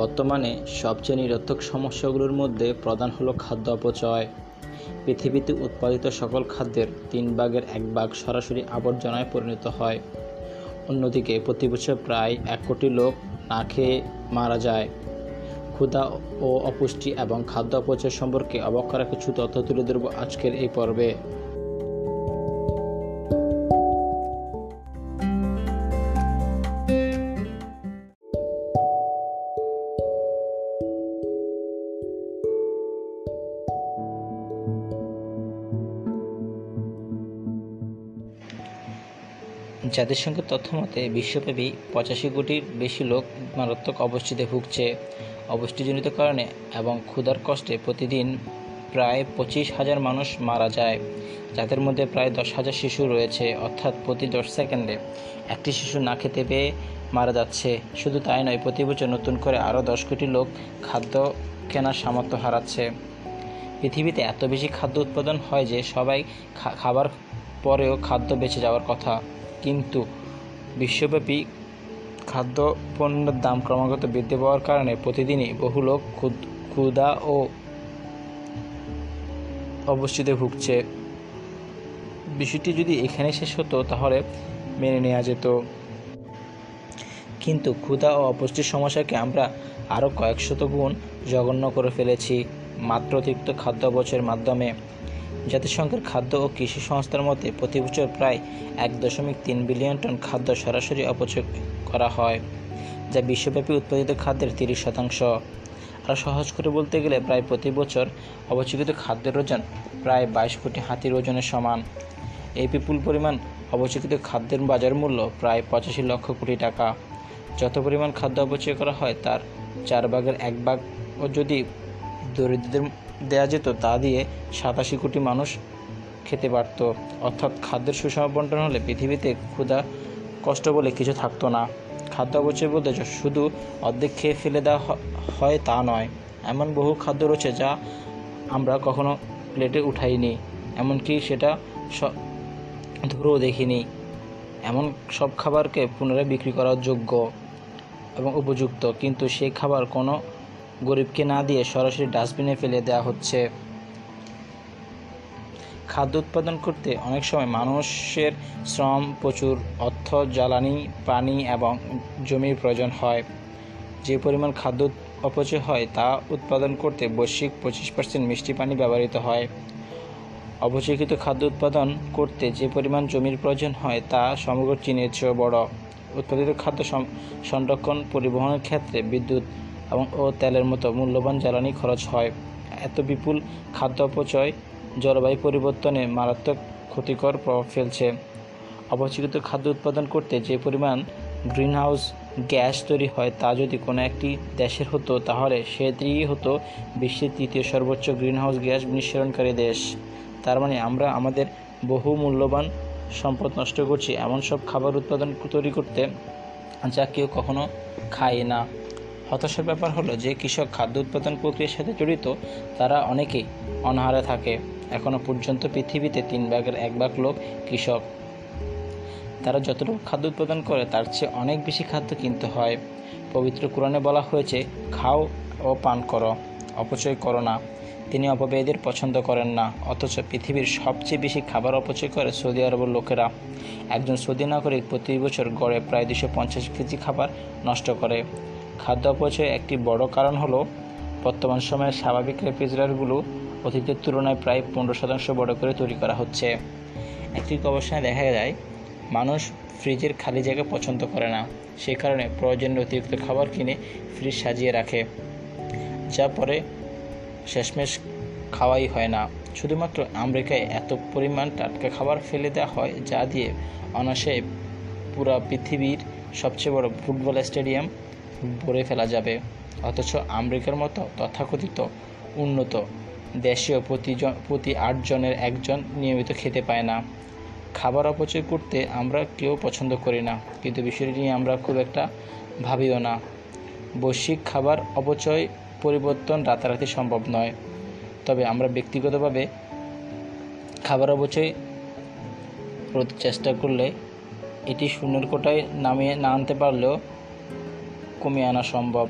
বর্তমানে সবচেয়ে নিরর্থক সমস্যাগুলোর মধ্যে প্রধান হলো খাদ্য অপচয়। পৃথিবীতে উৎপাদিত সকল খাদ্যের তিন ভাগের এক ভাগ সরাসরি আবর্জনায় পরিণত হয়। অন্যদিকে প্রতি বছর প্রায় এক কোটি লোক না খেয়ে মারা যায়। ক্ষুধা ও অপুষ্টি এবং খাদ্য অপচয় সম্পর্কে অবাক করা কিছু তথ্য তুলে ধরব আজকের এই পর্বে। জাতিসংঘের তথ্যমতে বিশ্বব্যাপী পঁচাশি কোটির বেশি লোক মারাত্মক অপুষ্টিতে ভুগছে। অপুষ্টিজনিত কারণে এবং ক্ষুধার কষ্টে প্রতিদিন প্রায় পঁচিশ হাজার মানুষ মারা যায়। যাদের মধ্যে প্রায় দশ হাজার শিশু রয়েছে, অর্থাৎ প্রতি দশ সেকেন্ডে একটি শিশু না খেতে পেয়ে মারা যাচ্ছে। শুধু তাই নয়, প্রতি বছর নতুন করে আরও দশ কোটি লোক খাদ্য কেনার সামর্থ্য হারাচ্ছে। পৃথিবীতে এত বেশি খাদ্য উৎপাদন হয় যে সবাই খাবার পরেও খাদ্য বেঁচে যাওয়ার কথা। কিন্তু বিশ্বব্যাপী খাদ্য পণ্যের দাম ক্রমাগত বৃদ্ধি পাওয়ার কারণে প্রতিদিনই বহু লোক ক্ষুদ- ও অবস্থিতে ভুগছে। বিষয়টি যদি এখানে শেষ হতো, তাহলে মেনে নেওয়া যেত। কিন্তু ক্ষুধা ও অপুষ্টির সমস্যাকে আমরা আরও কয়েকশত গুণ জঘন্য করে ফেলেছি। মাত্র অতিরিক্ত খাদ্য মাধ্যমে জাতিসংঘের খাদ্য ও কৃষি সংস্থার মতে, প্রতি বছর প্রায় এক দশমিক তিন বিলিয়ন টন খাদ্য সরাসরি অপচয় করা হয়, যা বিশ্বব্যাপী উৎপাদিত খাদ্যের তিরিশ শতাংশ। আর সহজ করে বলতে গেলে, প্রায় প্রতি বছর অবচয়িত খাদ্যের ওজন প্রায় বাইশ কোটি হাতির ওজনের সমান। এই বিপুল পরিমাণ অবচয়িত খাদ্যের বাজার মূল্য প্রায় পঁচাশি লক্ষ কোটি টাকা। যত পরিমাণ খাদ্য অপচয় করা হয়, তার চার ভাগের এক ভাগ ও যদি দরিদ্রদের দেওয়া যেত, তা দিয়ে সাতাশি কোটি মানুষ খেতে পারত। অর্থাৎ খাদ্যের সুষম বন্টন হলে পৃথিবীতে ক্ষুধা, কষ্ট বলে কিছু থাকতো না। খাদ্য অপচয় বলতে শুধু অর্ধেক খেয়ে ফেলে দেওয়া হয় তা নয়। এমন বহু খাদ্য রয়েছে যা আমরা কখনো প্লেটে উঠাইনি। এমনকি সেটা ধরেও দেখিনি। এমন সব খাবারকে পুনরায় বিক্রি করার যোগ্য এবং উপযুক্ত। কিন্তু সেই খাবার কোনো গরিবকে না দিয়ে সরাসরি ডাস্টবিনে ফেলে দেওয়া হচ্ছে। খাদ্য উৎপাদন করতে অনেক সময় মানুষের শ্রম, প্রচুর অর্থ, জ্বালানি, পানি এবং জমির প্রয়োজন হয়। যে পরিমাণ খাদ্য অপচয় হয় তা উৎপাদন করতে বৈশ্বিক পঁচিশ পার্সেন্ট মিষ্টি পানি ব্যবহৃত হয়। অবচয়কৃত খাদ্য উৎপাদন করতে যে পরিমাণ জমির প্রয়োজন হয় তা সমগ্র চীনের চেয়েও বড়। উৎপাদিত খাদ্য সংরক্ষণ পরিবহনের ক্ষেত্রে বিদ্যুৎ এবং ও তেলের মতো মূল্যবান জ্বালানি খরচ হয়। এত বিপুল খাদ্য অপচয় জলবায়ু পরিবর্তনে মারাত্মক ক্ষতিকর প্রভাব ফেলছে। অবচয়িত খাদ্য উৎপাদন করতে যে পরিমাণ গ্রিনহাউস গ্যাস তৈরি হয় তা যদি কোনো একটি দেশের হতো, তাহলে সেটি হতো বিশ্বের তৃতীয় সর্বোচ্চ গ্রিনহাউস গ্যাস নিঃসরণকারী দেশ। তার মানে আমরা আমাদের বহু মূল্যবান সম্পদ নষ্ট করছি। এমন সব খাবার উৎপাদন তৈরি করতে যা কেউ কখনো খায় না। হতাশার ব্যাপার হলো যে কৃষক খাদ্য উৎপাদন প্রক্রিয়ার সাথে জড়িত, তারা অনেকেই অনাহারে থাকে। এখনও পর্যন্ত পৃথিবীতে তিন ভাগের এক ভাগ লোক কৃষক। তারা যতটুকু খাদ্য উৎপাদন করে, তার চেয়ে অনেক বেশি খাদ্য কিনতে হয়। পবিত্র কোরআনে বলা হয়েছে, খাও ও পান করো, অপচয় করো না। তিনি অপব্যয়দের পছন্দ করেন না, অথচ পৃথিবীর সবচেয়ে বেশি খাবার অপচয় করে সৌদি আরবের লোকেরা। একজন সৌদি নাগরিক প্রতি বছর গড়ে প্রায় দুশো পঞ্চাশ কেজি খাবার নষ্ট করে। খাদ্য অপচয়ের একটি বড় কারণ হলো, বর্তমান সময়ে স্বাভাবিক রেফ্রিজারেটরগুলো অতীতের তুলনায় প্রায় পনেরো শতাংশ বড় করে তৈরি করা হচ্ছে। একটি গবেষণায় দেখা যায়, মানুষ ফ্রিজের খালি জায়গা পছন্দ করে না সেই কারণে প্রয়োজনীয় অতিরিক্ত খাবার কিনে ফ্রিজ সাজিয়ে রাখে, যা পরে শেষমেশ খাওয়াই হয় না। শুধুমাত্র আমেরিকায় এত পরিমাণ টাটকা খাবার ফেলে দেওয়া হয়, যা দিয়ে অনায়াসে পুরা পৃথিবীর সবচেয়ে বড় ফুটবল স্টেডিয়াম ভরে ফেলা যাবে। অথচ আমেরিকার মতো তথাকথিত উন্নত দেশীয় প্রতিজন প্রতি আটজনের একজন নিয়মিত খেতে পায় না। খাবার অপচয় করতে আমরা কেউ পছন্দ করি না। কিন্তু বিষয়টি নিয়ে আমরা খুব একটা ভাবিও না। বৈশ্বিক খাবার অপচয় পরিবর্তন রাতারাতি সম্ভব নয়। তবে আমরা ব্যক্তিগতভাবে খাবার অপচয় রোধ চেষ্টা করলে এটি শূন্যের কোটায় নামিয়ে না আনতে পারলেও কমিয়ে আনা সম্ভব।